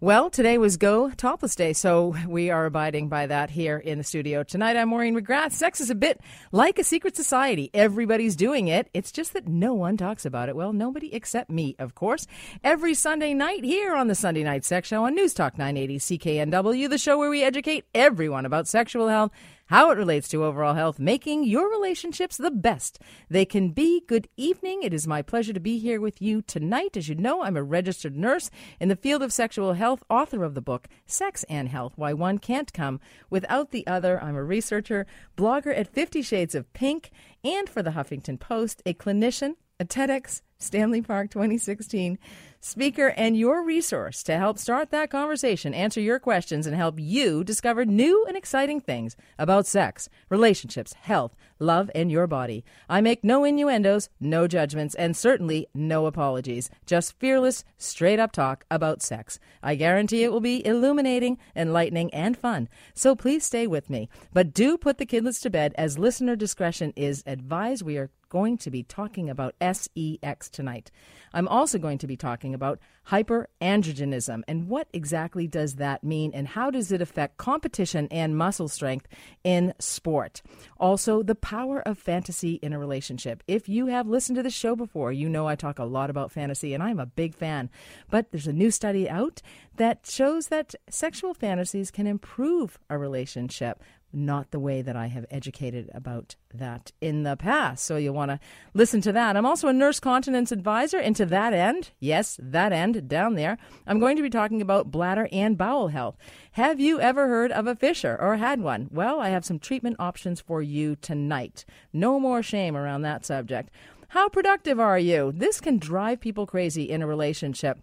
Well, today was Go Topless Day, so we are abiding by that here in the studio. Tonight, I'm Maureen McGrath. Sex is a bit like a secret society. Everybody's doing it. It's just that no one talks about it. Well, nobody except me, of course. Every Sunday night here on the Sunday Night Sex Show on News Talk 980 CKNW, the show where we educate everyone about sexual health how it relates to overall health, making your relationships the best they can be. Good evening. It is my pleasure to be here with you tonight. As you know, I'm a registered nurse in the field of sexual health, author of the book Sex and Health Why One Can't Come Without the Other. I'm a researcher, blogger at Fifty Shades of Pink, and for the Huffington Post, a clinician, a TEDx Stanley Park 2016 speaker, and your resource to help start that conversation, answer your questions, and help you discover new and exciting things about sex, relationships, health, love, and your body. I make no innuendos, no judgments, and certainly no apologies. Just fearless, straight up talk about sex. I guarantee it will be illuminating, enlightening, and fun. So please stay with me. But do put the kidlets to bed as listener discretion is advised. We are going to be talking about SEX tonight. I'm also going to be talking about hyperandrogenism and what exactly does that mean and how does it affect competition and muscle strength in sport. Also, the power of fantasy in a relationship. If you have listened to the show before, you know I talk a lot about fantasy and I'm a big fan. But there's a new study out that shows that sexual fantasies can improve a relationship not the way that I have educated about that in the past. So you'll want to listen to that. I'm also a nurse continence advisor, and to that end, yes, that end down there, I'm going to be talking about bladder and bowel health. Have you ever heard of a fissure or had one? Well, I have some treatment options for you tonight. No more shame around that subject. How productive are you? This can drive people crazy in a relationship.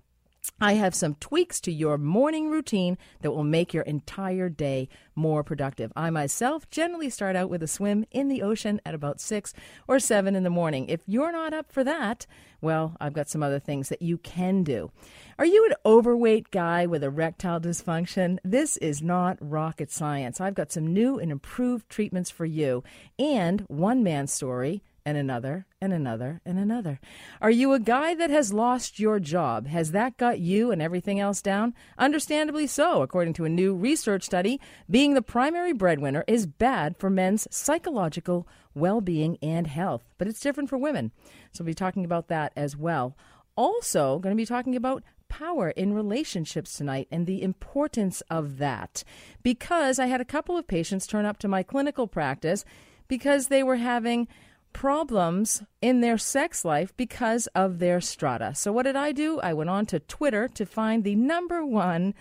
I have some tweaks to your morning routine that will make your entire day more productive. I myself generally start out with a swim in the ocean at about 6 or 7 in the morning. If you're not up for that, well, I've got some other things that you can do. Are you an overweight guy with erectile dysfunction? This is not rocket science. I've got some new and improved treatments for you and one man story and another and another and another. Are you a guy that has lost your job? Has that got you and everything else down? Understandably so. According to a new research study, being the primary breadwinner is bad for men's psychological well being and health, but it's different for women. So we'll be talking about that as well. Also, going to be talking about power in relationships tonight and the importance of that. Because I had a couple of patients turn up to my clinical practice because they were having problems in their sex life because of their strata. So, what did I do? I went on to Twitter to find the number one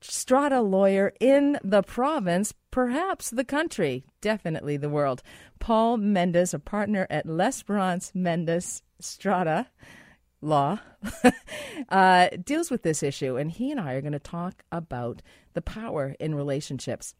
strata lawyer in the province, perhaps the country, definitely the world. Paul Mendes, a partner at Lesperance Mendes Strata Law, uh, deals with this issue, and he and I are going to talk about the power in relationships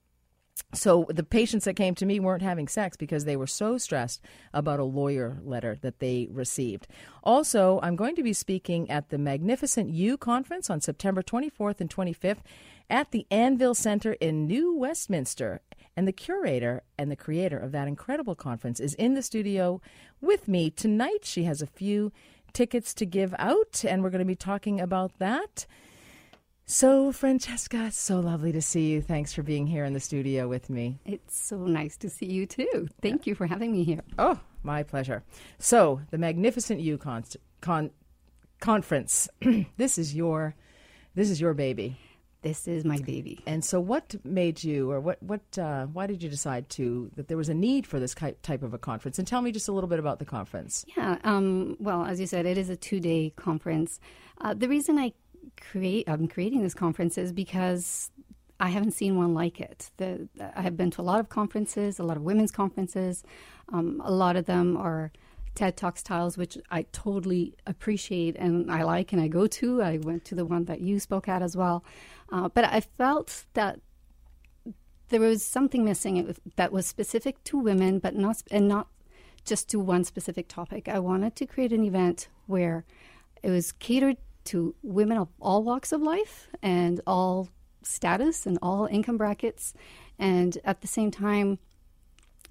so the patients that came to me weren't having sex because they were so stressed about a lawyer letter that they received. Also, I'm going to be speaking at the Magnificent You conference on September 24th and 25th at the Anvil Center in New Westminster. And the curator and the creator of that incredible conference is in the studio with me tonight. She has a few tickets to give out, and we're going to be talking about that. So, Francesca, so lovely to see you. Thanks for being here in the studio with me. It's so nice to see you too. Thank you for having me here. Oh, my pleasure. So, the Magnificent You con- con- conference. this is your this is your baby. This is my baby. And so, what made you, or what, what, uh, why did you decide to that there was a need for this type of a conference? And tell me just a little bit about the conference. Yeah. Um, well, as you said, it is a two day conference. Uh, the reason I create I'm creating this conference is because I haven't seen one like it. The, I have been to a lot of conferences, a lot of women's conferences. Um, a lot of them are TED Talk styles, which I totally appreciate and I like and I go to. I went to the one that you spoke at as well. Uh, but I felt that there was something missing that was specific to women, but not and not just to one specific topic. I wanted to create an event where it was catered to women of all walks of life and all status and all income brackets, and at the same time,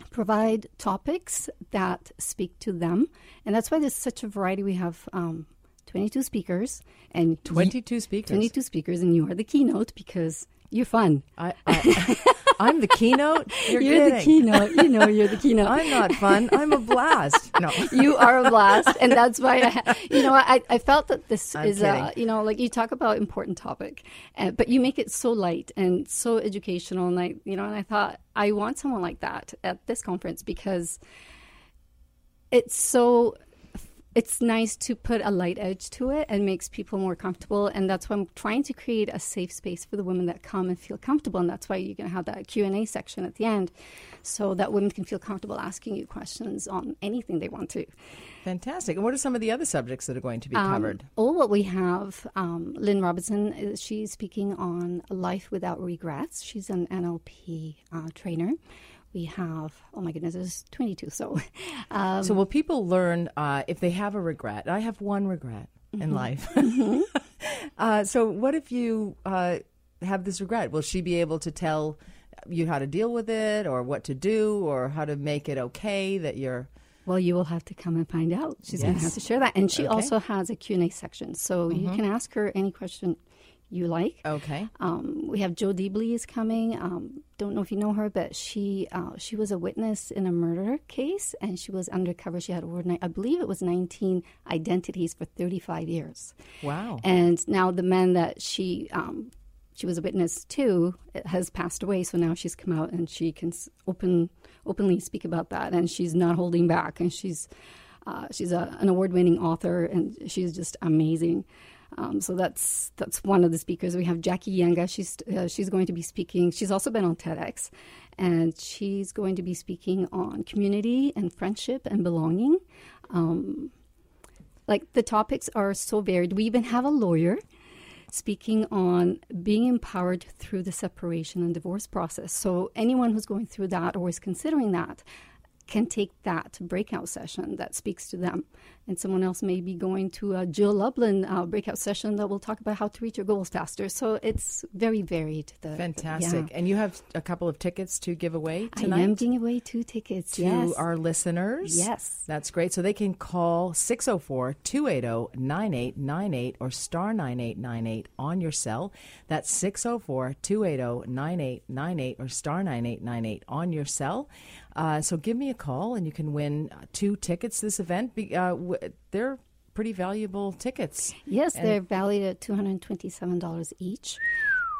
provide topics that speak to them. And that's why there's such a variety. We have um, 22 speakers, and 22 speakers. 22 speakers, and you are the keynote because you're fun. I, I, I'm the keynote. You're, You're the keynote. You know, you're the keynote. I'm not fun. I'm a blast. No. you are a blast, and that's why I, you know, I, I felt that this I'm is, kidding. you know, like you talk about important topic, uh, but you make it so light and so educational, and I, you know, and I thought I want someone like that at this conference because it's so it's nice to put a light edge to it and makes people more comfortable and that's why i'm trying to create a safe space for the women that come and feel comfortable and that's why you're going to have that q&a section at the end so that women can feel comfortable asking you questions on anything they want to Fantastic. And what are some of the other subjects that are going to be um, covered? Oh, what we have, um, Lynn Robinson, is, she's speaking on life without regrets. She's an NLP uh, trainer. We have, oh my goodness, there's 22. So, um, So, will people learn uh, if they have a regret? I have one regret Mm-hmm. in life. uh, so, what if you uh, have this regret? Will she be able to tell you how to deal with it, or what to do, or how to make it okay that you're? well, you will have to come and find out. She's going to have to share that. And she Okay. also has a Q&A section. So you can ask her any question you like. Okay. Um, we have Joe Deebley is coming. Um, don't know if you know her, but she uh, she was a witness in a murder case, and she was undercover. She had over, ni- I believe it was 19 identities for 35 years. Wow. And now the man that she um, she was a witness to has passed away. So now she's come out and she can open openly speak about that, and she's not holding back. And she's uh, she's a, an award winning author, and she's just amazing. Um, so that's that's one of the speakers. We have Jackie Yenga. She's uh, she's going to be speaking. She's also been on TEDx, and she's going to be speaking on community and friendship and belonging. Um, like the topics are so varied. We even have a lawyer speaking on being empowered through the separation and divorce process. So anyone who's going through that or is considering that can take that breakout session that speaks to them. And someone else may be going to a Jill Lublin uh, breakout session that will talk about how to reach your goals faster. So it's very varied. The, Fantastic. yeah. And you have a couple of tickets to give away tonight? I am giving away two tickets. to yes. our listeners. Yes. That's great. So they can call 604 280 9898 or star 9898 on your cell. That's 604 280 9898 or star 9898 on your cell. Uh, so give me a call and you can win uh, two tickets this event. Be, uh, w- they're pretty valuable tickets. Yes, And- they're valued at two hundred twenty-seven dollars each.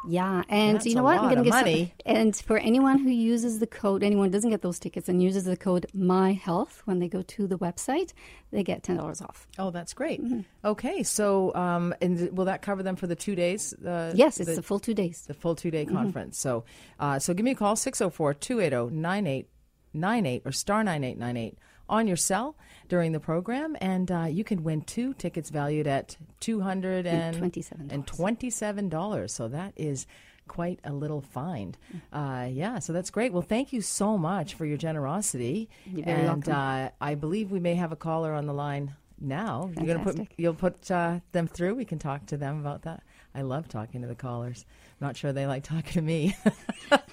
Yeah, and That's you know what? lot gonna of give some- and for anyone who uses the code, anyone who doesn't get those tickets and uses the code My Health when they go to the website, they get ten dollars off. Oh, that's great. Mm-hmm. Okay, so um, and will that cover them for the two days? Uh, Yes, it's the- the full two days. the full two day Mm-hmm. conference. So, uh, so give me a call 604 280 9898 or star 9898 on your cell during the program, and uh, you can win two tickets valued at $227. $27. $27. So that is quite a little find. Uh, yeah, so that's great. Well, thank you so much for your generosity. You're and. Uh, I believe we may have a caller on the line now. You're gonna put you'll put uh, them through. We can talk to them about that. I love talking to the callers. Not sure they like talking to me.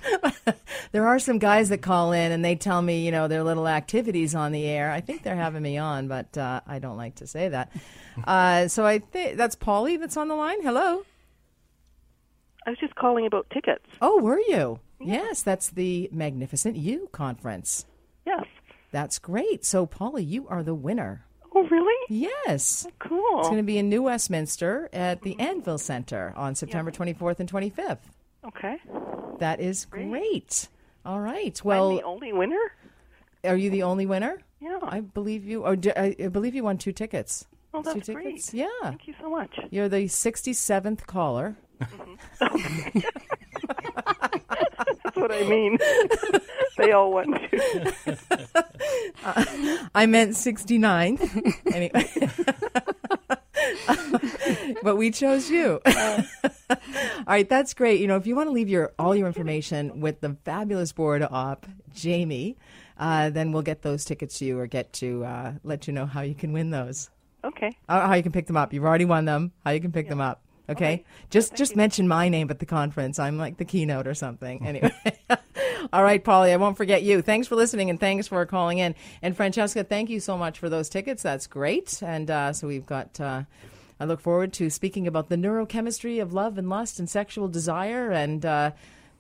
there are some guys that call in and they tell me, you know, their little activities on the air. I think they're having me on, but uh, I don't like to say that. Uh, so I think that's Polly that's on the line. Hello. I was just calling about tickets. Oh, were you? Yes, that's the Magnificent You conference. Yes. That's great. So, Polly, you are the winner. Oh, really? Yes. Oh, cool. It's going to be in New Westminster at the Anvil Center on September 24th and 25th. okay. That is great. All right. I'm Well, the only winner? are you the only winner? Yeah. I believe you. Or d- I I believe you won two tickets. oh, two that's tickets. great. Yeah. Thank you so much. You're the 67th caller. Mm-hmm. That's what I mean. they all won too. I meant 69th. anyway. but we chose you. all right, that's great. You know, if you want to leave your all your information with the fabulous board op, Jamie, uh, then we'll get those tickets to you or get to uh, let you know how you can win those. Okay. Uh, how you can pick them up. You've already won them. How you can pick them up. Okay. Just just mention my name at the conference. I'm like the keynote or something. Anyway. All right, Polly, I won't forget you. Thanks for listening and thanks for calling in. And Francesca, thank you so much for those tickets. That's great. And uh, so we've got uh, I look forward to speaking about the neurochemistry of love and lust and sexual desire and uh,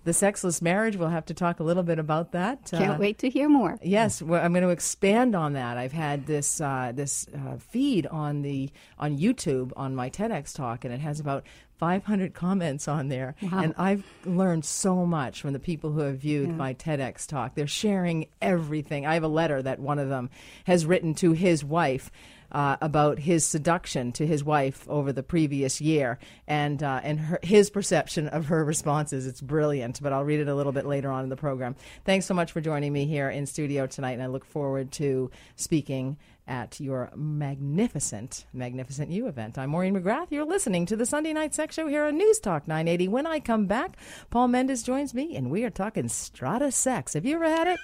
the sexless marriage. We'll have to talk a little bit about that. Can't Uh, wait to hear more. Yes, well, I'm going to expand on that. I've had this uh, this uh, feed on the on YouTube on my TEDx talk, and it has about 500 comments on there. Wow. And I've learned so much from the people who have viewed my TEDx talk. They're sharing everything. I have a letter that one of them has written to his wife. Uh, about his seduction to his wife over the previous year and uh, and her, his perception of her responses. It's brilliant, but I'll read it a little bit later on in the program. Thanks so much for joining me here in studio tonight, and I look forward to speaking at your magnificent, magnificent You event. I'm Maureen McGrath. You're listening to the Sunday Night Sex Show here on News Talk 980. When I come back, Paul Mendes joins me, and we are talking strata sex. Have you ever had it?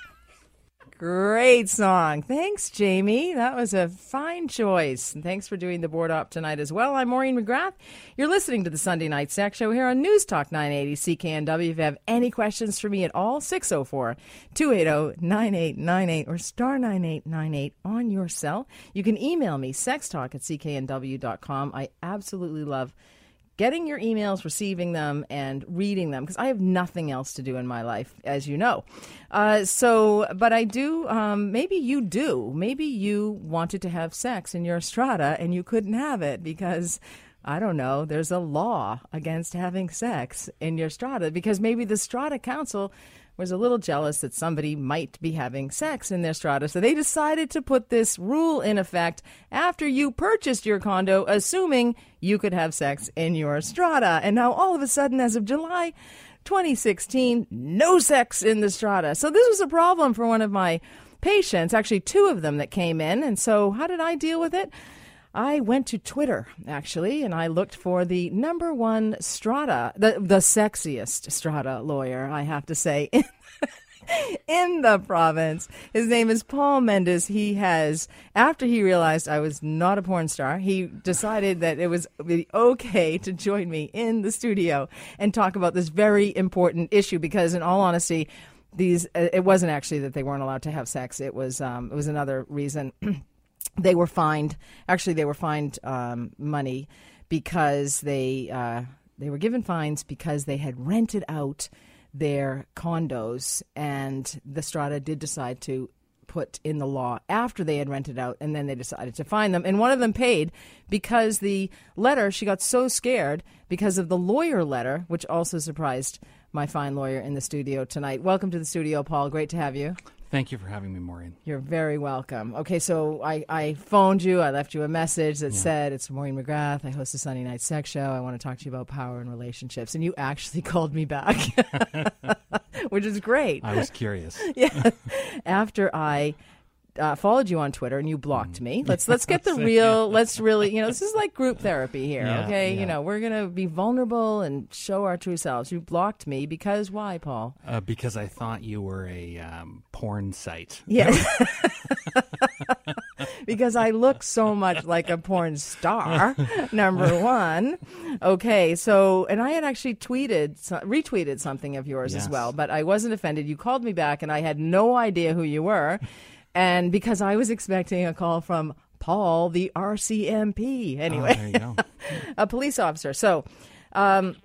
Great song. Thanks, Jamie. That was a fine choice. And thanks for doing the board op tonight as well. I'm Maureen McGrath. You're listening to the Sunday Night Sex Show here on News Talk 980 CKNW. If you have any questions for me at all, 604 280 9898 or star 9898 on your cell. You can email me, sextalk at cknw.com. I absolutely love getting your emails, receiving them, and reading them because I have nothing else to do in my life, as you know. Uh, so, but I do. Um, maybe you do. Maybe you wanted to have sex in your strata and you couldn't have it because. I don't know. There's a law against having sex in your strata because maybe the strata council was a little jealous that somebody might be having sex in their strata. So they decided to put this rule in effect after you purchased your condo, assuming you could have sex in your strata. And now all of a sudden, as of July 2016, no sex in the strata. So this was a problem for one of my patients, actually, two of them that came in. And so, how did I deal with it? I went to Twitter actually, and I looked for the number one strata, the the sexiest strata lawyer, I have to say, in the province. His name is Paul Mendes. He has, after he realized I was not a porn star, he decided that it was okay to join me in the studio and talk about this very important issue. Because, in all honesty, these uh, it wasn't actually that they weren't allowed to have sex. It was um, it was another reason. they were fined. Actually, they were fined um, money because they uh, they were given fines because they had rented out their condos, and the Strata did decide to put in the law after they had rented out, and then they decided to fine them. And one of them paid because the letter she got so scared because of the lawyer letter, which also surprised my fine lawyer in the studio tonight. Welcome to the studio, Paul. Great to have you. Thank you for having me, Maureen. You're very welcome. Okay, so I, I phoned you. I left you a message that said, It's Maureen McGrath. I host the Sunday night sex show. I want to talk to you about power and relationships. And you actually called me back, which is great. I was curious. yeah. After I uh, followed you on Twitter and you blocked Mm. me. Let's let's get the real. Let's really, you know, this is like group therapy here. Yeah, okay, you know, we're gonna be vulnerable and show our true selves. You blocked me because why, Paul? Uh, because I thought you were a um, porn site. Yeah. because I look so much like a porn star, number one. Okay, so, and I had actually tweeted, retweeted something of yours as well, but I wasn't offended. You called me back, and I had no idea who you were. And because I was expecting a call from Paul, the RCMP. Oh, Anyway, there you go. a police officer. So, um,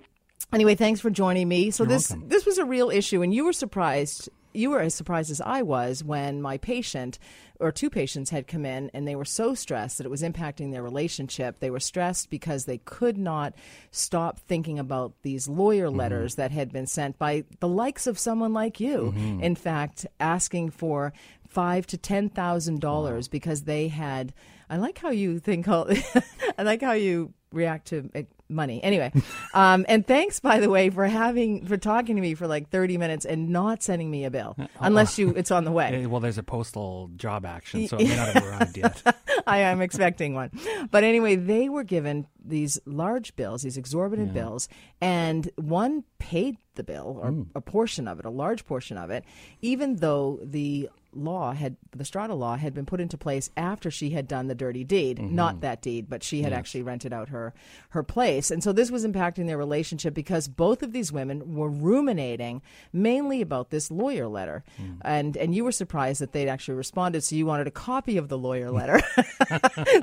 anyway, thanks for joining me. So You're this welcome. this was a real issue, and you were surprised. You were as surprised as I was when my patient or two patients had come in and they were so stressed that it was impacting their relationship. They were stressed because they could not stop thinking about these lawyer Mm-hmm. letters that had been sent by the likes of someone like you. Mm-hmm. In fact, asking for five to ten thousand dollars because they had. I like how you think. I like how you react to money. Anyway, um, and thanks by the way for having for talking to me for like thirty minutes and not sending me a bill unless you it's on the way. Well, there's a postal job action, so it may not have arrived yet. I am expecting one. But anyway, they were given these large bills, these exorbitant bills, and one paid the bill or a portion of it, a large portion of it, even though the law had the strata law had been put into place after she had done the dirty deed. Mm-hmm. Not that deed but she had actually rented out her her place. And so this was impacting their relationship because both of these women were ruminating mainly about this lawyer letter. Mm. And and you were surprised that they'd actually responded so you wanted a copy of the lawyer letter.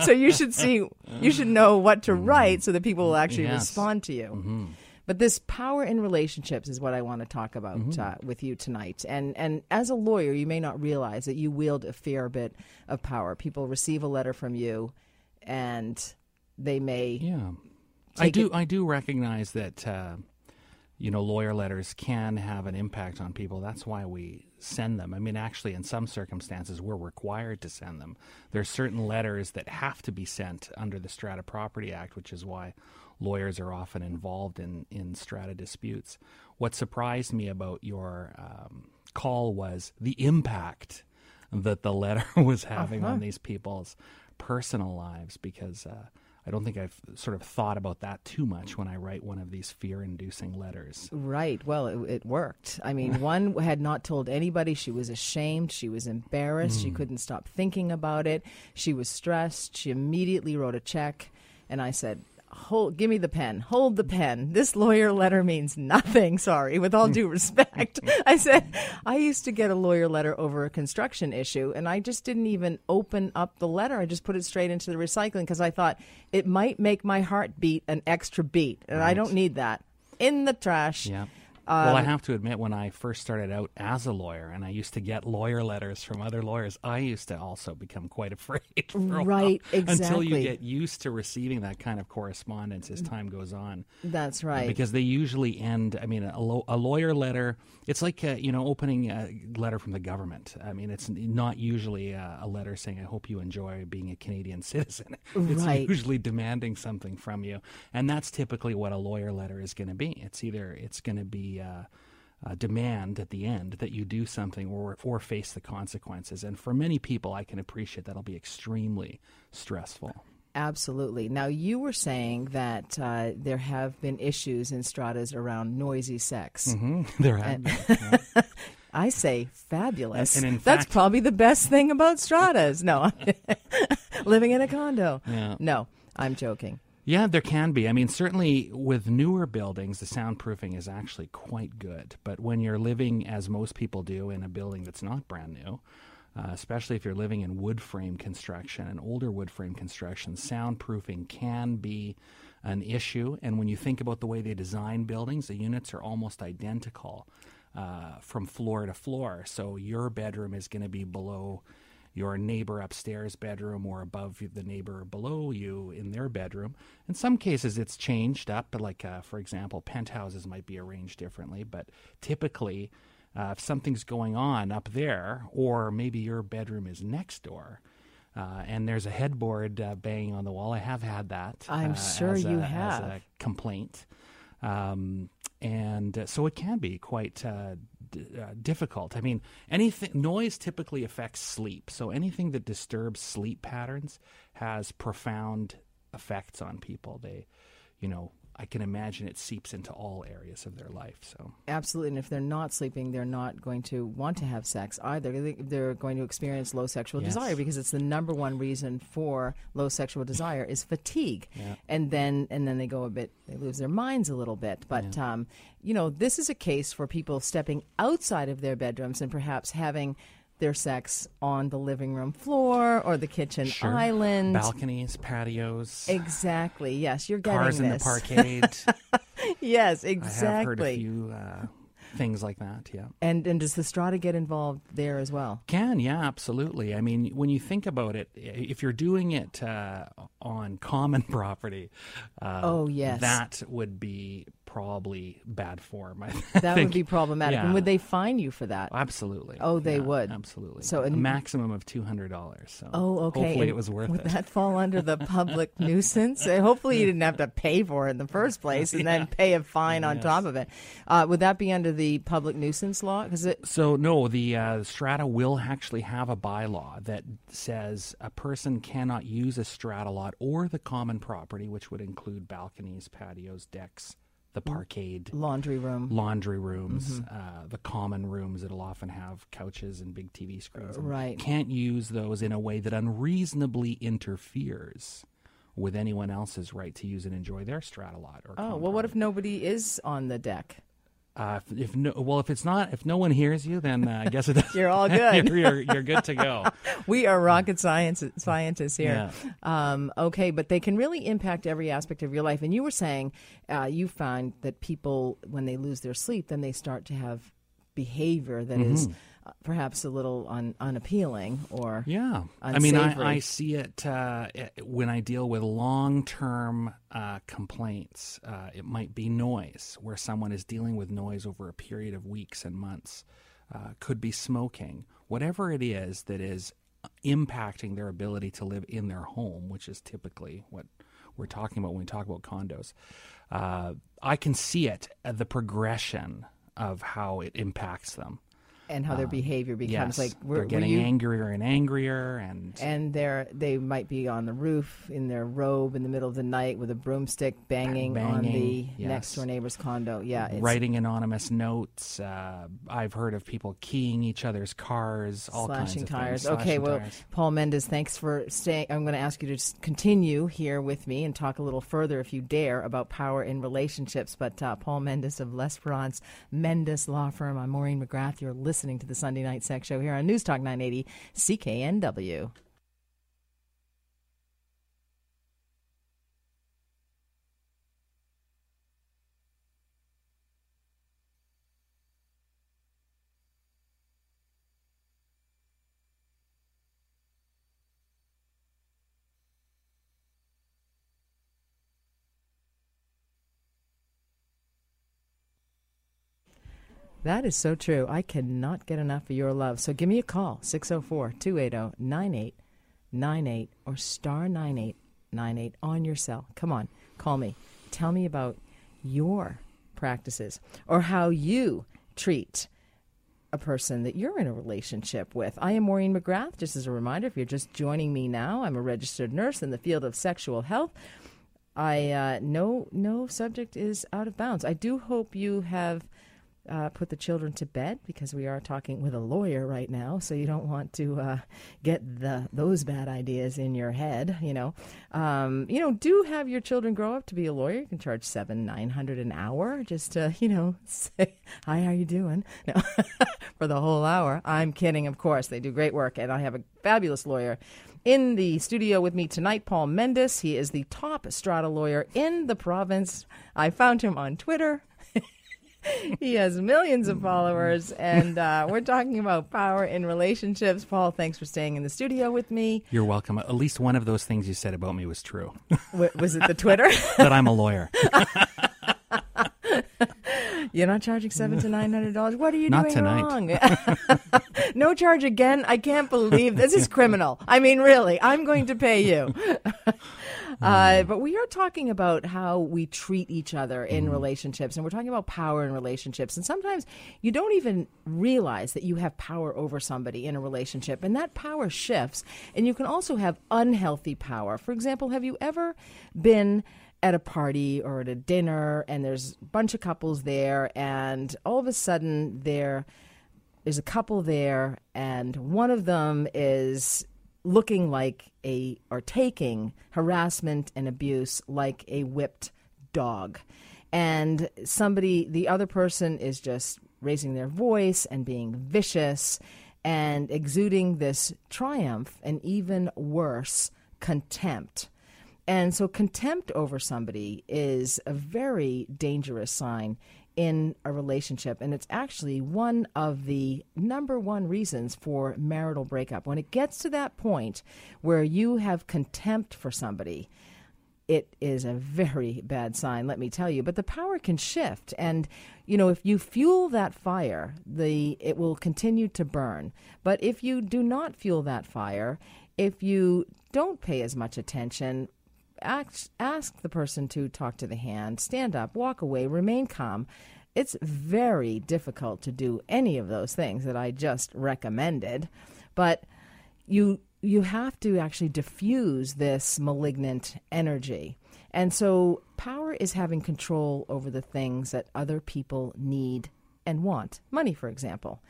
So you should see you should know what to write so that people will actually Yes. respond to you mm-hmm. But this power in relationships is what I want to talk about Mm-hmm. uh, with you tonight. And and as a lawyer, you may not realize that you wield a fair bit of power. People receive a letter from you, and they may Yeah, I do. it- I do recognize that uh, you know lawyer letters can have an impact on people. That's why we send them. I mean, actually, in some circumstances, we're required to send them. There are certain letters that have to be sent under the Strata Property Act, which is why lawyers are often involved in in strata disputes. What surprised me about your um, call was the impact that the letter was having on these people's personal lives because uh, I don't think I've sort of thought about that too much when I write one of these fear inducing letters. Right. Well, it, it worked. I mean, one had not told anybody. She was ashamed. She was embarrassed. She couldn't stop thinking about it. She was stressed. She immediately wrote a check. And I said, Hold, give me the pen. Hold the pen. This lawyer letter means nothing. Sorry, with all due respect. I said, I used to get a lawyer letter over a construction issue, and I just didn't even open up the letter. I just put it straight into the recycling because I thought it might make my heart beat an extra beat, and I don't need that. In the trash. Yeah. Well, I Um, have to admit, when I first started out as a lawyer and I used to get lawyer letters from other lawyers, I used to also become quite afraid. For a while, Right, Until you get used to receiving that kind of correspondence as time goes on. That's right. Because they usually end. I mean, a, lo- a lawyer letter. It's like uh, you know opening a letter from the government. I mean, it's not usually a, a letter saying, "I hope you enjoy being a Canadian citizen." It's Right. usually demanding something from you, and that's typically what a lawyer letter is going to be. It's either it's going to be. Uh, uh, demand at the end that you do something or or face the consequences, and for many people, I can appreciate that'll be extremely stressful. Absolutely. Now, you were saying that uh, there have been issues in stratas around noisy sex. hmm There have been, yeah. I say fabulous. And- and in That's probably the best thing about stratas. No, living in a condo. Yeah. No, I'm joking. Yeah, there can be. I mean, certainly with newer buildings, the soundproofing is actually quite good. But when you're living, as most people do, in a building that's not brand new, uh, especially if you're living in wood frame construction and older wood frame construction, soundproofing can be an issue. And when you think about the way they design buildings, the units are almost identical uh, from floor to floor. So your bedroom is going to be below your neighbor upstairs bedroom or above the neighbor below you in their bedroom. In some cases, it's changed up, like, uh, for example, penthouses might be arranged differently, but typically, uh, if something's going on up there, or maybe your bedroom is next door, uh, and there's a headboard uh, banging on the wall. I have had that. I'm uh, sure as you a, As have. a complaint. Um, and uh, so it can be quite uh, difficult. I mean, anything noise typically affects sleep. So anything that disturbs sleep patterns has profound effects on people. They, you know, I can imagine it seeps into all areas of their life. So Absolutely. And if they're not sleeping, they're not going to want to have sex either. They- They're going to experience low sexual Yes. desire because it's the number one reason for low sexual desire is fatigue. Yeah. And then and then they go a bit they lose their minds a little bit. But um, you know, this is a case for people stepping outside of their bedrooms and perhaps having their sex on the living room floor or the kitchen Sure. island. balconies, patios, Exactly. Yes, you're getting cars in the this. parkade. yes, I have heard a exactly. few uh, things like that. Yeah. And and does the strata get involved there as well? Can, yeah, absolutely. I mean, when you think about it, if you're doing it uh, on common property, uh, Oh, yes. that would be probably bad form. I That would be problematic. And would they fine you for that? Absolutely. Oh, they Yeah, would. Absolutely. So a an- maximum of two hundred dollars. So Oh, okay. Hopefully, And it was worth would it. Would that fall under the public nuisance? Uh, Hopefully, you didn't have to pay for it in the first place and then pay a fine on top of it. Uh, would that be under the public nuisance law? Because it So no, the uh, strata will actually have a bylaw that says a person cannot use a strata lot or the common property, which would include balconies, patios, decks, the parkade Laundry room. laundry rooms, uh, the common rooms that'll often have couches and big TV screens. Right. Can't use those in a way that unreasonably interferes with anyone else's right to use and enjoy their strata lot. Or Oh, well, what if nobody is on the deck? Uh, if, if no, well, if it's not, if no one hears you, then uh, I guess it. You're all good. you're, you're, you're good to go. We are rocket science scientists here. Yeah. Um, okay, but they can really impact every aspect of your life. And you were saying uh, you find that people, when they lose their sleep, then they start to have behavior that is uh, perhaps a little un- unappealing or. Yeah, I mean, I, I see it uh, when I deal with long-term uh, complaints. Uh, it might be noise, where someone is dealing with noise over a period of weeks and months. Uh, could be smoking, whatever it is that is impacting their ability to live in their home, which is typically what we're talking about when we talk about condos. Uh, I can see it, uh, the progression of how it impacts them. And how their behavior becomes yes, like were, they're getting you, angrier and angrier, and and they're they might be on the roof in their robe in the middle of the night with a broomstick banging, on the yes. next door neighbor's condo. Yeah, it's writing anonymous notes. Uh, I've heard of people keying each other's cars, all kinds slashing of tires. Things. Okay, well, tires. Paul Mendes, thanks for staying. I'm going to ask you to continue here with me and talk a little further, if you dare, about power in relationships. But uh, Paul Mendes of Lesperance Mendes Law Firm. I'm Maureen McGrath. You're listening to the Sunday Night Sex Show here on News Talk 980 CKNW. That is so true. I cannot get enough of your love. So give me a call, 604 280 9898 or star 9898 on your cell. Come on, call me. Tell me about your practices or how you treat a person that you're in a relationship with. I am Maureen McGrath. Just as a reminder, if you're just joining me now, I'm a registered nurse in the field of sexual health. I uh, no no subject is out of bounds. I do hope you have uh, put the children to bed because we are talking with a lawyer right now, so you don't want to uh, get the those bad ideas in your head. You know, um, you know, do have your children grow up to be a lawyer. You can charge seven nine hundred an hour just to you know say hi, how you doing? No, for the whole hour. I'm kidding, of course. They do great work, and I have a fabulous lawyer. In the studio with me tonight, Paul Mendes. He is the top strata lawyer in the province. I found him on Twitter he has millions of followers, and uh, we're talking about power in relationships. Paul, thanks for staying in the studio with me. You're welcome. At least one of those things you said about me was true. W- was it the Twitter? that I'm a lawyer. You're not charging seven to nine hundred dollars. What are you Not doing tonight. wrong? no charge again. I can't believe this is criminal. I mean, really, I'm going to pay you. Uh, but we are talking about how we treat each other in relationships, and we're talking about power in relationships. And sometimes you don't even realize that you have power over somebody in a relationship, and that power shifts. And you can also have unhealthy power. For example, have you ever been at a party or at a dinner, and there's a bunch of couples there, and all of a sudden there there's a couple there, and one of them is looking like a or taking harassment and abuse like a whipped dog. And somebody, the other person is just raising their voice and being vicious and exuding this triumph and even worse, contempt. And so contempt over somebody is a very dangerous sign in a relationship. And it's actually one of the number one reasons for marital breakup. When it gets to that point where you have contempt for somebody, it is a very bad sign, let me tell you. But the power can shift, and you know if you fuel that fire, the it will continue to burn. But if you do not fuel that fire, if you don't pay as much attention, ask, ask the person to talk to the hand, stand up, walk away, remain calm. It's very difficult to do any of those things that I just recommended, but you you have to actually diffuse this malignant energy. And so power is having control over the things that other people need and want. Money, for example,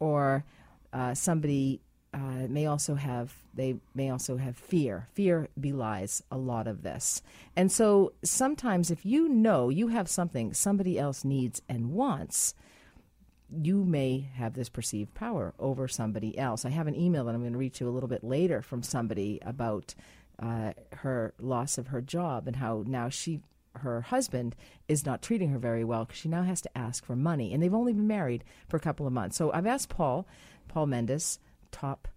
or uh, somebody uh, may also have they may also have fear. Fear belies a lot of this, and so sometimes if you know you have something somebody else needs and wants, you may have this perceived power over somebody else. I have an email that I'm going to read to you a little bit later from somebody about uh, her loss of her job and how now she her husband is not treating her very well because she now has to ask for money and they've only been married for a couple of months so i've asked paul paul mendes top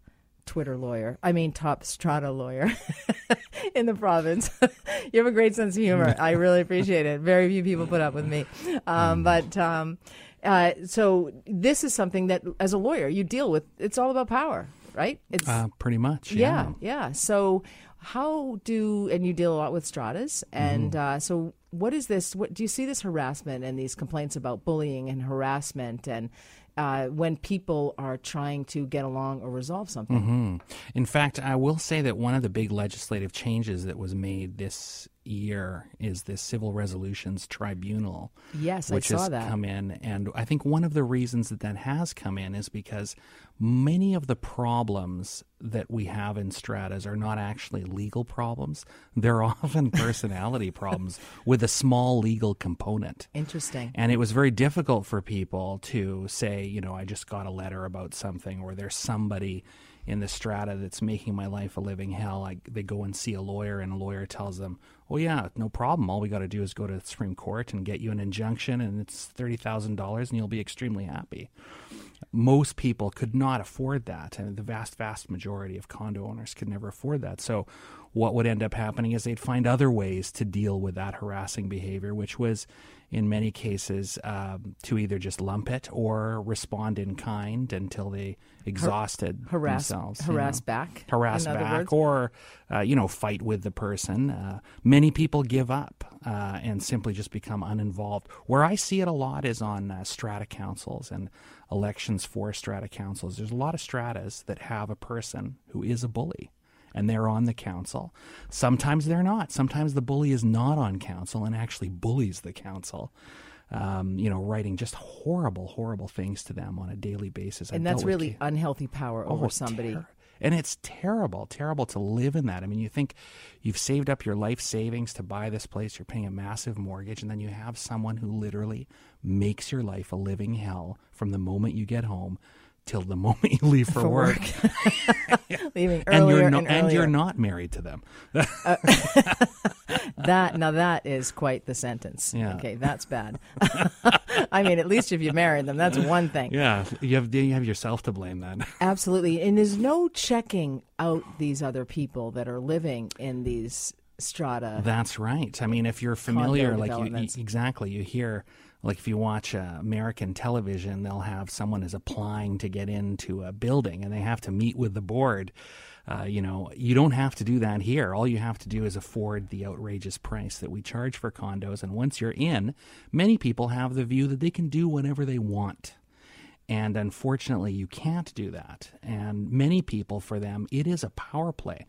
twitter lawyer i mean top strata lawyer in the province. You have a great sense of humor. I really appreciate it. Very few people put up with me. Um, but um, uh, so this is something that as a lawyer you deal with. It's all about power right? It's Uh, pretty much. yeah, yeah. So, how do and you deal a lot with stratas, and Mm-hmm. uh, so what is this? What do you see this harassment and these complaints about bullying and harassment, and uh, when people are trying to get along or resolve something? hmm In fact, I will say that one of the big legislative changes that was made this year is this Civil Resolutions Tribunal. Yes, I which saw has that. come in, and I think one of the reasons that that has come in is because many of the problems that we have in stratas are not actually legal problems; they're often personality problems with a small legal component. Interesting. And it was very difficult for people to say, you know, I just got a letter about something, or there's somebody in the strata that's making my life a living hell. I, they go and see a lawyer, and a lawyer tells them, "Oh yeah, no problem. All we got to do is go to the Supreme Court and get you an injunction, and it's thirty thousand dollars, and you'll be extremely happy." Most people could not afford that, and the vast, vast majority of condo owners could never afford that. So, what would end up happening is they'd find other ways to deal with that harassing behavior, which was, in many cases, um, to either just lump it or respond in kind until they exhausted Harass, themselves. you harass know. back. harass back, words? or uh, you know, fight with the person. Uh, many people give up uh, and simply just become uninvolved. Where I see it a lot is on uh, strata councils and elections for strata councils. There's a lot of stratas that have a person who is a bully and they're on the council. Sometimes they're not. Sometimes the bully is not on council and actually bullies the council. Um, you know, writing just horrible, horrible things to them on a daily basis. And that's dealt with really unhealthy power over Oh, somebody. terror. And it's terrible, terrible to live in that. I mean, you think you've saved up your life savings to buy this place, you're paying a massive mortgage, and then you have someone who literally makes your life a living hell from the moment you get home till the moment you leave for, For work. Leaving And earlier you're, and, no, and you're not married to them. Uh, that now that is quite the sentence. Yeah. Okay, that's bad. I mean, at least if you married them, that's one thing. Yeah, you have you have yourself to blame then. Absolutely. And there's no checking out these other people that are living in these strata. That's right. I mean, if you're familiar, like you exactly, you hear like if you watch uh, American television, they'll have someone is applying to get into a building, and they have to meet with the board. Uh, you know, you don't have to do that here. All you have to do is afford the outrageous price that we charge for condos. And once you're in, many people have the view that they can do whatever they want. And unfortunately, you can't do that. And many people, for them, it is a power play.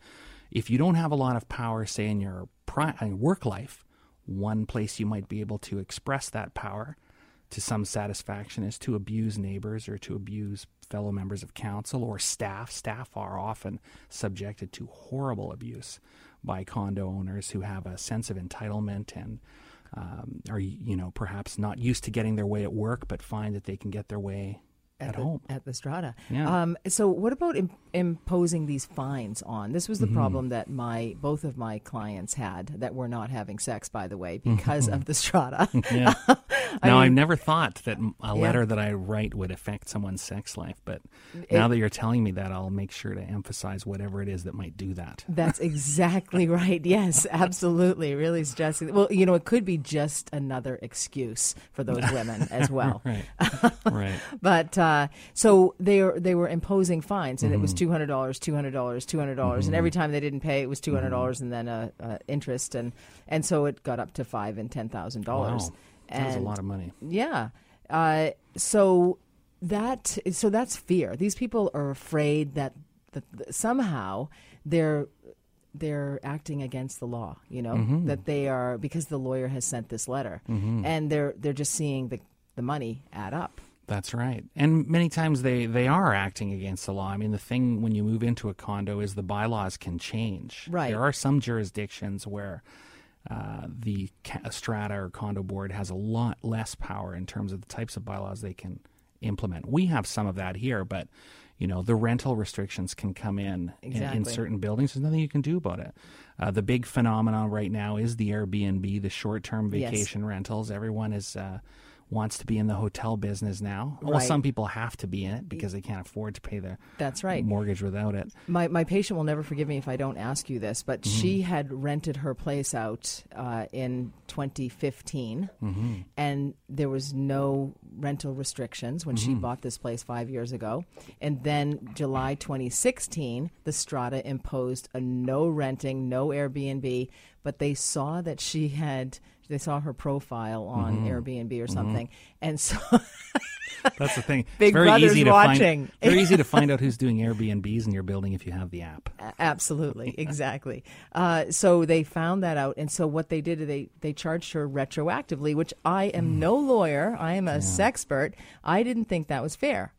If you don't have a lot of power, say in your pri- work life, one place you might be able to express that power to some satisfaction is to abuse neighbors or to abuse fellow members of council or staff. Staff are often subjected to horrible abuse by condo owners who have a sense of entitlement and um, are, you know, perhaps not used to getting their way at work, but find that they can get their way at, the, home. at the strata. Yeah. Um, so, what about Im- imposing these fines on? This was the Mm-hmm. problem that my both of my clients had that were not having sex, by the way, because of the strata. Yeah. I now, I've never thought that a Yeah. letter that I write would affect someone's sex life, but now that you're telling me that, I'll make sure to emphasize whatever it is that might do that. That's exactly right. Yes, absolutely. Really stressing. Well, you know, it could be just another excuse for those women as well. Right. right. But uh, so they are, they were imposing fines, and it was Mm-hmm. two hundred dollars, two hundred dollars, two hundred dollars, and every time they didn't pay, it was two hundred dollars, and then uh, uh, interest, and and so it got up to five and ten thousand dollars. Wow. That was a lot of money. Yeah. Uh, so that so that's fear. These people are afraid that, that somehow their they're acting against the law. You know Mm-hmm. that they are because the lawyer has sent this letter, and they're they're just seeing the the money add up. That's right. And many times they, they are acting against the law. I mean, the thing when you move into a condo is the bylaws can change. Right. There are some jurisdictions where uh, the ca- strata or condo board has a lot less power in terms of the types of bylaws they can implement. We have some of that here, but you know the rental restrictions can come in in, in certain buildings. There's nothing you can do about it. Uh, the big phenomenon right now is the Airbnb, the short-term Yes. vacation rentals. Everyone is uh, wants to be in the hotel business now. Well, Right. some people have to be in it because they can't afford to pay their That's right. mortgage without it. My my patient will never forgive me if I don't ask you this, but Mm-hmm. she had rented her place out uh, in 2015, Mm-hmm. and there was no rental restrictions when Mm-hmm. she bought this place five years ago. And then July 2016, the Strata imposed a no renting, no Airbnb, but they saw that she had. They saw her profile on Mm-hmm. Airbnb or something, and so That's the thing. Big it's very Brother's easy to watching. Find, very easy to find out who's doing Airbnbs in your building if you have the app. Absolutely, exactly. Uh, so they found that out, and so what they did, they they charged her retroactively, which I am no lawyer. I am a sexpert. I didn't think that was fair.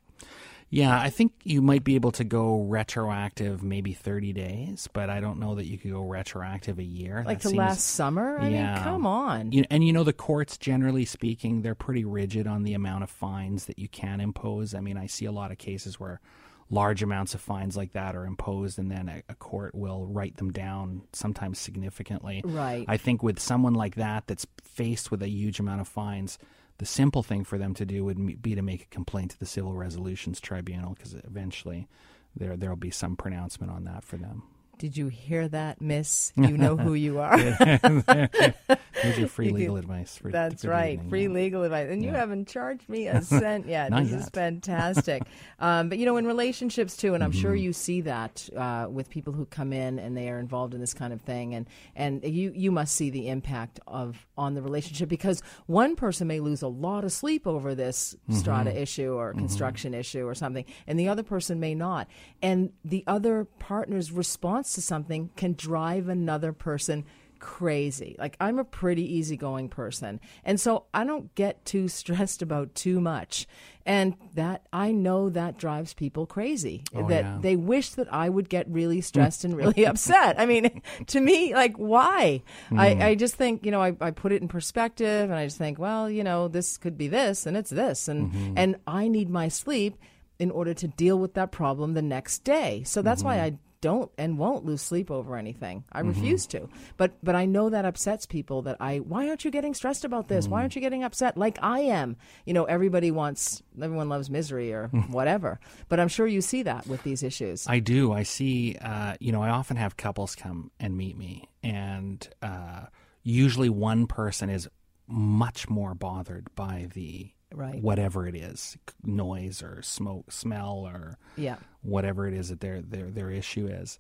Yeah, I think you might be able to go retroactive maybe 30 days, but I don't know that you could go retroactive a year. Like That to seems- last summer. I Yeah. mean, come on. You, and you know, the courts, generally speaking, they're pretty rigid on the amount of fines that you can impose. I mean, I see a lot of cases where large amounts of fines like that are imposed, and then a, a court will write them down, sometimes significantly. Right. I think with someone like that that's faced with a huge amount of fines, the simple thing for them to do would be to make a complaint to the Civil Resolutions Tribunal because eventually there there will be some pronouncement on that for them. Did you hear that, Miss? You know who you are. Here's your free legal advice for That's for right. dating, Free yeah. legal advice. And you haven't charged me a cent yet. This is yet. fantastic. um, but, you know, in relationships too, and I'm sure Mm-hmm. you see that uh, with people who come in and they are involved in this kind of thing. And, and you, you must see the impact of on the relationship because one person may lose a lot of sleep over this Mm-hmm. strata issue or construction issue or something, and the other person may not. And the other partner's response to something can drive another person crazy. Like I'm a pretty easygoing person. And so I don't get too stressed about too much. And that I know that drives people crazy. Oh, that yeah. they wish that I would get really stressed and really upset. I mean, to me, like why? I, hmm. I just think, you know, I, I put it in perspective and I just think, well, you know, this could be this and it's this and mm-hmm. and I need my sleep in order to deal with that problem the next day. So that's why mm-hmm. I don't and won't lose sleep over anything. I refuse to. But but I know that upsets people that I why aren't you getting stressed about this? Why aren't you getting upset like I am? You know, everybody wants everyone loves misery or whatever. But I'm sure you see that with these issues. I do. I see. Uh, you know, I often have couples come and meet me, and uh, usually one person is much more bothered by the Right. whatever it is, noise or smoke, smell, or Yeah. whatever it is that their their their issue is.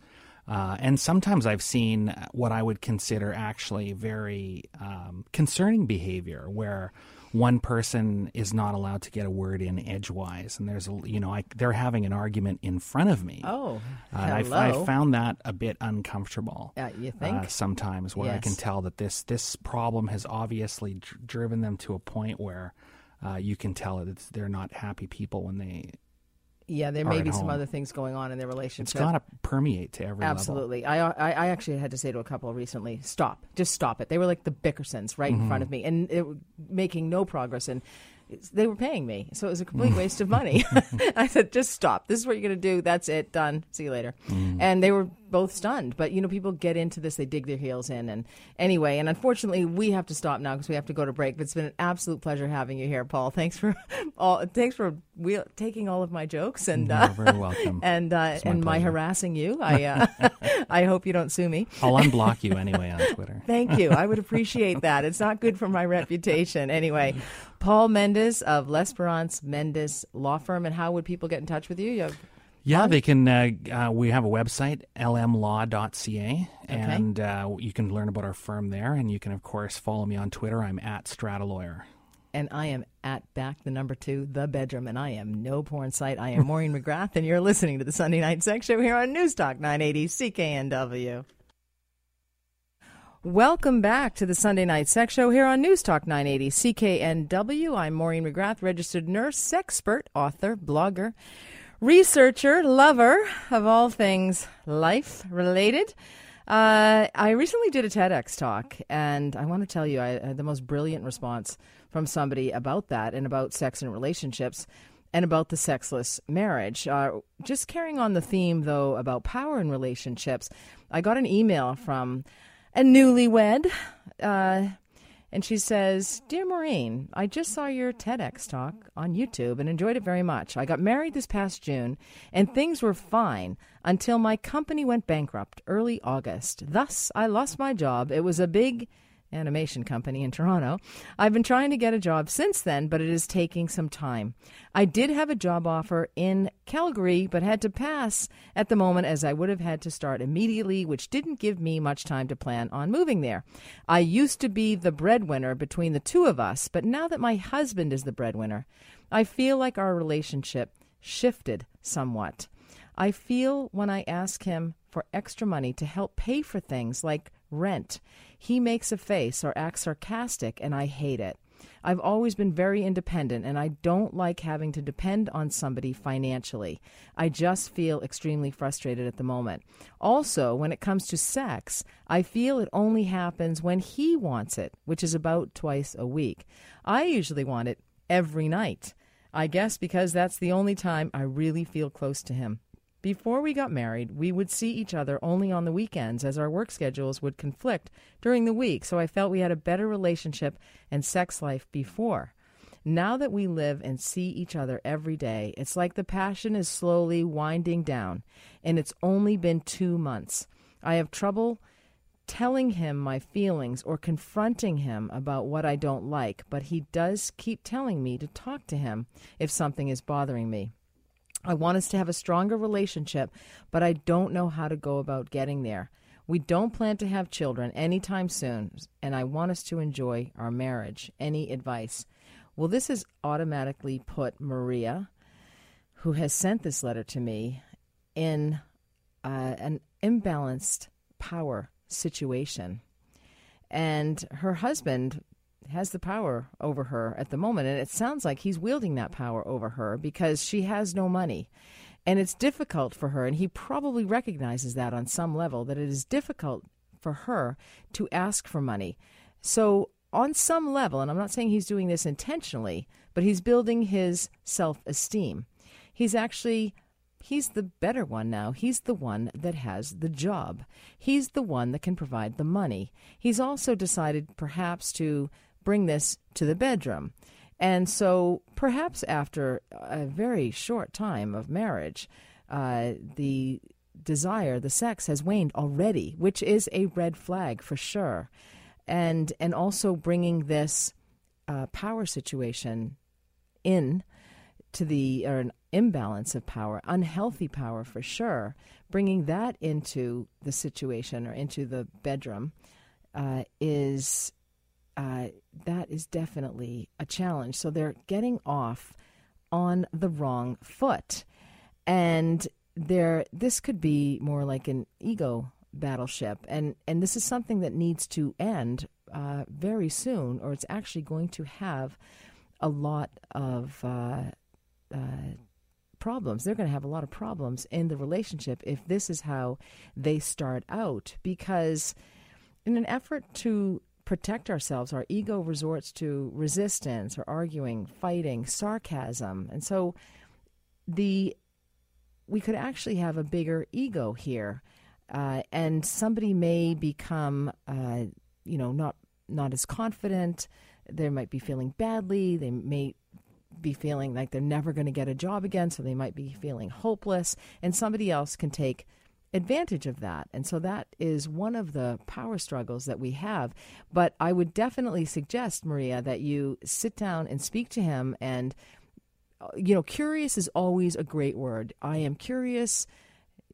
Uh, and sometimes I've seen what I would consider actually very um, concerning behavior, where one person is not allowed to get a word in edgewise, and there's a you know I, they're having an argument in front of me. Oh, Uh, hello. I found that a bit uncomfortable. Uh, you think? Uh, sometimes where I can tell that this this problem has obviously dr- driven them to a point where uh, you can tell that they're not happy people when they. yeah, there may be some home. other things going on in their relationship. It's got to permeate to every level. Absolutely. I, I I actually had to say to a couple recently, stop, just stop it. They were like the Bickersons right in front of me, and it, making no progress. And they were paying me, so it was a complete waste of money. I said, just stop. This is what you're going to do. That's it. Done. See you later. And they were both stunned. But you know, people get into this, they dig their heels in, and anyway. And unfortunately, we have to stop now because we have to go to break. But it's been an absolute pleasure having you here, Paul. Thanks for all. Thanks for wheel, taking all of my jokes and uh, You're very welcome. and uh, my and my harassing you. I uh, I hope you don't sue me. I'll unblock you anyway on Twitter. Thank you. I would appreciate that. It's not good for my reputation. Anyway, Paul Mendes of Lesperance Mendes Law Firm. And how would people get in touch with you? you Yeah, they can. Uh, uh, we have a website, lmlaw.ca, and uh, you can learn about our firm there. And you can, of course, follow me on Twitter. I'm at Stratalawyer. and I am at back the number two, the bedroom, and I am no porn site. I am Maureen McGrath, and you're listening to the Sunday Night Sex Show here on News Talk 980 CKNW. Welcome back to the Sunday Night Sex Show here on News Talk 980 CKNW. I'm Maureen McGrath, registered nurse, expert, author, blogger, researcher, lover of all things life related. Uh, I recently did a TEDx talk, and I want to tell you, I had the most brilliant response from somebody about that and about sex and relationships and about the sexless marriage. Uh, just carrying on the theme, though, about power in relationships, I got an email from a newlywed. Uh, and she says, Dear Maureen, I just saw your TEDx talk on YouTube and enjoyed it very much. I got married this past June, and things were fine until my company went bankrupt early August. Thus, I lost my job. It was a big animation company in Toronto. I've been trying to get a job since then, but it is taking some time. I did have a job offer in Calgary, but had to pass at the moment as I would have had to start immediately, which didn't give me much time to plan on moving there. I used to be the breadwinner between the two of us, but now that my husband is the breadwinner, I feel like our relationship shifted somewhat. I feel when I ask him for extra money to help pay for things like rent. He makes a face or acts sarcastic, and I hate it. I've always been very independent, and I don't like having to depend on somebody financially. I just feel extremely frustrated at the moment. Also, when it comes to sex, I feel it only happens when he wants it, which is about twice a week. I usually want it every night. I guess because that's the only time I really feel close to him. Before we got married, we would see each other only on the weekends as our work schedules would conflict during the week, so I felt we had a better relationship and sex life before. Now that we live and see each other every day, it's like the passion is slowly winding down, and it's only been two months. I have trouble telling him my feelings or confronting him about what I don't like, but he does keep telling me to talk to him if something is bothering me. I want us to have a stronger relationship, but I don't know how to go about getting there. We don't plan to have children anytime soon, and I want us to enjoy our marriage. Any advice? Well, this has automatically put Maria, who has sent this letter to me, in uh, an imbalanced power situation. And her husband has the power over her at the moment. And it sounds like he's wielding that power over her because she has no money. And it's difficult for her. And he probably recognizes that on some level, that it is difficult for her to ask for money. So, on some level, and I'm not saying he's doing this intentionally, but he's building his self esteem. He's actually He's the better one now. He's the one that has the job. He's the one that can provide the money. He's also decided perhaps to bring this to the bedroom. And so, perhaps after a very short time of marriage, uh, the desire, the sex has waned already, which is a red flag for sure. And and also bringing this uh, power situation in to the or an imbalance of power, unhealthy power for sure, bringing that into the situation or into the bedroom uh, is uh, that is definitely a challenge. So they're getting off on the wrong foot. And there this could be more like an ego battleship and and this is something that needs to end uh, very soon or it's actually going to have a lot of uh, uh, problems they're going to have a lot of problems in the relationship if this is how they start out because in an effort to protect ourselves, our ego resorts to resistance or arguing, fighting, sarcasm. And so the we could actually have a bigger ego here. Uh, and somebody may become, uh, you know, not not as confident. They might be feeling badly. They may be feeling like they're never going to get a job again, so they might be feeling hopeless. And somebody else can take advantage of that. And so that is one of the power struggles that we have. But I would definitely suggest, Maria, that you sit down and speak to him. And, uh, you know, curious is always a great word. I am curious,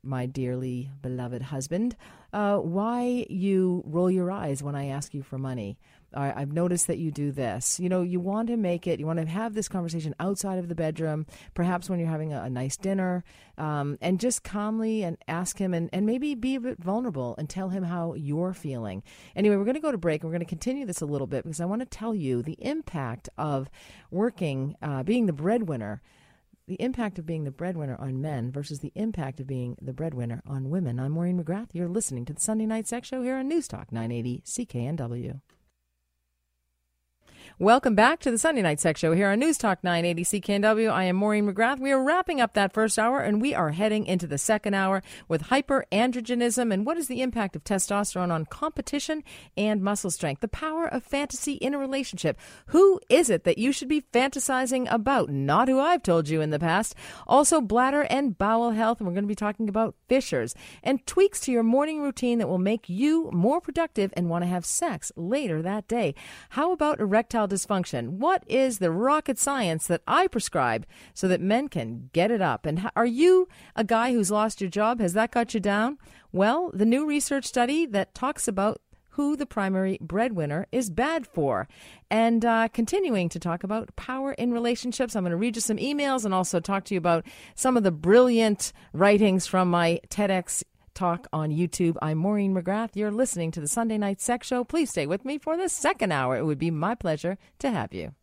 my dearly beloved husband, uh, why you roll your eyes when I ask you for money. I, have noticed that you do this. You know, you want to make it, you want to have this conversation outside of the bedroom, perhaps when you're having a, a nice dinner, um, and just calmly and ask him and, and maybe be a bit vulnerable and tell him how you're feeling. Anyway, we're going to go to break. And we're going to continue this a little bit because I want to tell you the impact of working, uh, being the breadwinner the impact of being the breadwinner on men versus the impact of being the breadwinner on women. I'm Maureen McGrath. You're listening to the Sunday Night Sex Show here on News Talk 980 CKNW. Welcome back to the Sunday Night Sex Show here on News Talk 980 CKNW. I am Maureen McGrath. We are wrapping up that first hour and we are heading into the second hour with hyperandrogenism and what is the impact of testosterone on competition and muscle strength, the power of fantasy in a relationship. Who is it that you should be fantasizing about? Not who I've told you in the past. Also, bladder and bowel health, and we're going to be talking about fissures and tweaks to your morning routine that will make you more productive and want to have sex later that day. How about erectile erectile dysfunction. What is the rocket science that I prescribe so that men can get it up? And are you a guy who's lost your job? Has that got you down? Well, the new research study that talks about who the primary breadwinner is bad for. And uh, continuing to talk about power in relationships, I'm going to read you some emails and also talk to you about some of the brilliant writings from my TEDx Talk on YouTube. I'm Maureen McGrath. You're listening to the Sunday Night Sex Show. Please stay with me for the second hour. It would be my pleasure to have you.